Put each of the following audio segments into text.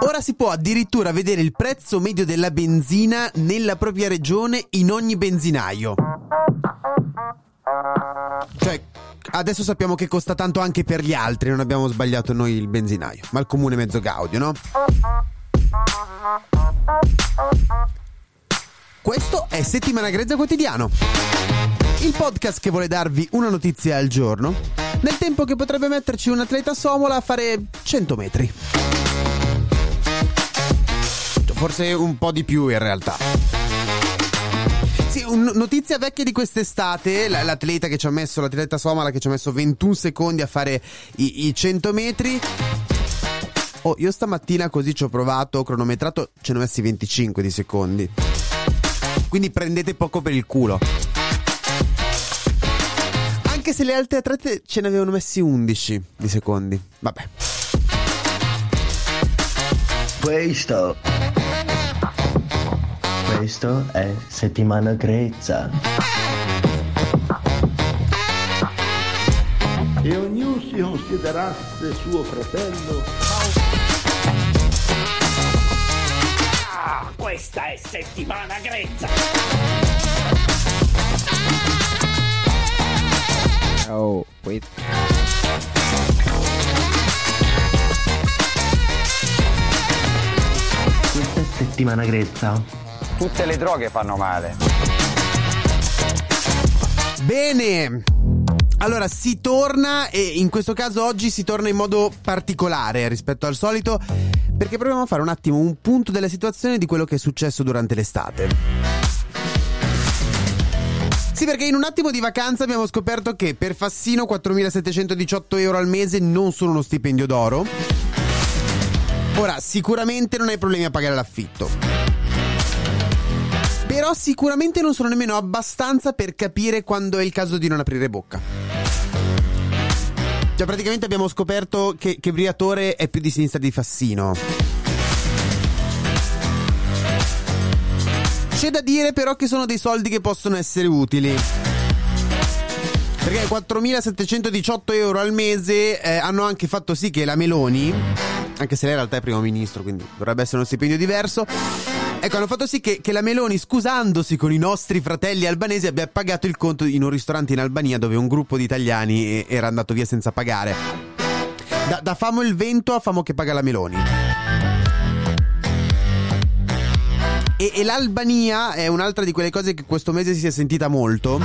Ora si può addirittura vedere il prezzo medio della benzina nella propria regione in ogni benzinaio. Cioè, adesso sappiamo che costa tanto anche per gli altri, non abbiamo sbagliato noi il benzinaio, ma il comune mezzo gaudio, no? Questo è Settimana Grezza Quotidiano, il podcast che vuole darvi una notizia al giorno, nel tempo che potrebbe metterci un atleta somola a fare 100 metri. Forse un po' di più in realtà. Sì, notizia vecchia di quest'estate, l'atleta che ci ha messo, l'atleta somala che ci ha messo 21 secondi a fare i, i 100 metri. Oh, io stamattina così ci ho provato, cronometrato, ce ne ho messi 25 di secondi. Quindi prendete poco per il culo. Anche se le altre atlete ce ne avevano messi 11 di secondi. Vabbè. Questo. Questo è settimana grezza. e ognuno si considerasse suo fratello. Ah, questa è settimana grezza! Settimana grezza. Tutte le droghe fanno male. Bene. Allora, si torna e in questo caso oggi si torna in modo particolare rispetto al solito perché proviamo a fare un attimo un punto della situazione di quello che è successo durante l'estate. Sì, perché in un attimo di vacanza abbiamo scoperto che per Fassino 4.718 euro al mese non sono uno stipendio d'oro. Ora, sicuramente non hai problemi a pagare l'affitto. Però sicuramente non sono nemmeno abbastanza per capire quando è il caso di non aprire bocca. Cioè, praticamente abbiamo scoperto che, che Briatore è più di sinistra di Fassino. C'è da dire però che sono dei soldi che possono essere utili. Perché 4.718 euro al mese eh, hanno anche fatto sì che la Meloni, anche se lei in realtà è primo ministro, quindi dovrebbe essere uno stipendio diverso, ecco, hanno fatto sì che, che la Meloni, scusandosi con i nostri fratelli albanesi, abbia pagato il conto in un ristorante in Albania dove un gruppo di italiani eh, era andato via senza pagare. Da, da famo il vento a famo che paga la Meloni. E, e l'Albania è un'altra di quelle cose che questo mese si è sentita molto.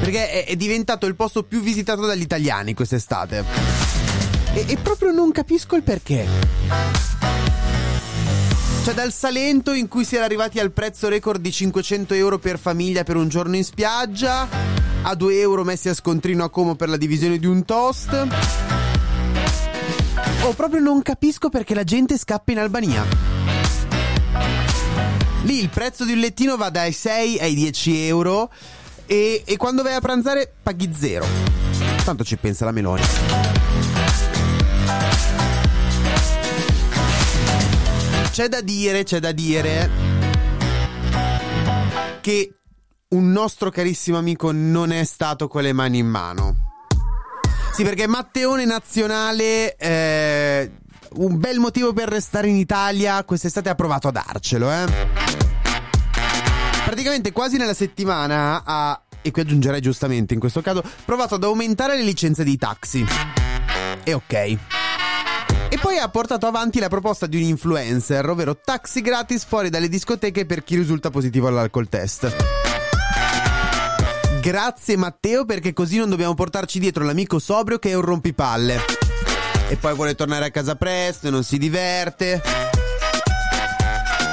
Perché è, è diventato il posto più visitato dagli italiani quest'estate. E, e proprio non capisco il perché. Cioè dal Salento in cui si era arrivati al prezzo record di 500 euro per famiglia per un giorno in spiaggia, a 2 euro messi a scontrino a Como per la divisione di un toast. Oh, proprio non capisco perché la gente scappa in Albania. Lì il prezzo di un lettino va dai 6 ai 10 euro e, e quando vai a pranzare paghi zero. Tanto ci pensa la Meloni. C'è da dire, c'è da dire che un nostro carissimo amico non è stato con le mani in mano. Sì, perché Matteone Nazionale, eh, un bel motivo per restare in Italia, quest'estate ha provato a darcelo, eh. Praticamente quasi nella settimana ha, e qui aggiungerei giustamente in questo caso, provato ad aumentare le licenze dei taxi. E ok. E poi ha portato avanti la proposta di un influencer, ovvero taxi gratis fuori dalle discoteche per chi risulta positivo all'alcol test. Grazie Matteo perché così non dobbiamo portarci dietro l'amico sobrio che è un rompipalle. E poi vuole tornare a casa presto e non si diverte.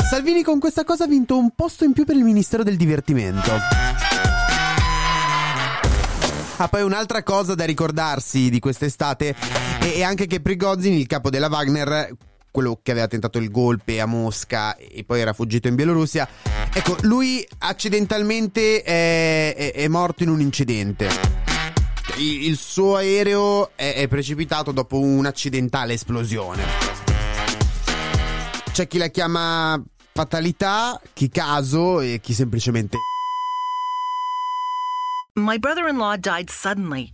Salvini con questa cosa ha vinto un posto in più per il Ministero del Divertimento. Ah, poi un'altra cosa da ricordarsi di quest'estate e, anche che Prigozhin, il capo della Wagner, quello che aveva tentato il golpe a Mosca e poi era fuggito in Bielorussia, ecco, lui accidentalmente è, è- è morto in un incidente. Il, suo aereo è, precipitato dopo un'accidentale esplosione. C'è chi la chiama fatalità, chi caso e chi semplicemente My brother in law died suddenly,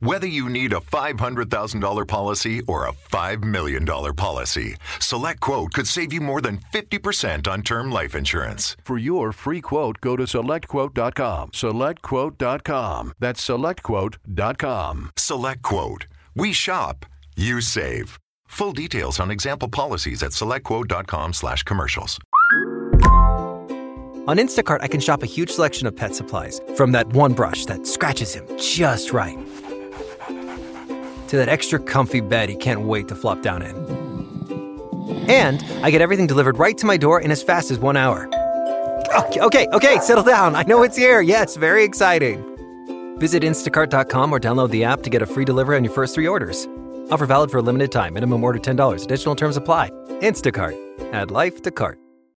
Whether you need a $500,000 policy or a $5 million policy, Select Quote could save you more than 50% on term life insurance. For your free quote, go to selectquote.com. Selectquote.com. That's selectquote.com. Select Quote. We shop, you save. Full details on example policies at selectquote.com slash commercials. On Instacart, I can shop a huge selection of pet supplies, from that one brush that scratches him just right, to that extra comfy bed he can't wait to flop down in. And I get everything delivered right to my door in as fast as one hour. Okay, okay, okay, settle down. I know it's here. Yes, very exciting. Visit instacart.com or download the app to get a free delivery on your first three orders. Offer valid for a limited time. Minimum order $10. Additional terms apply. Instacart. Add life to cart.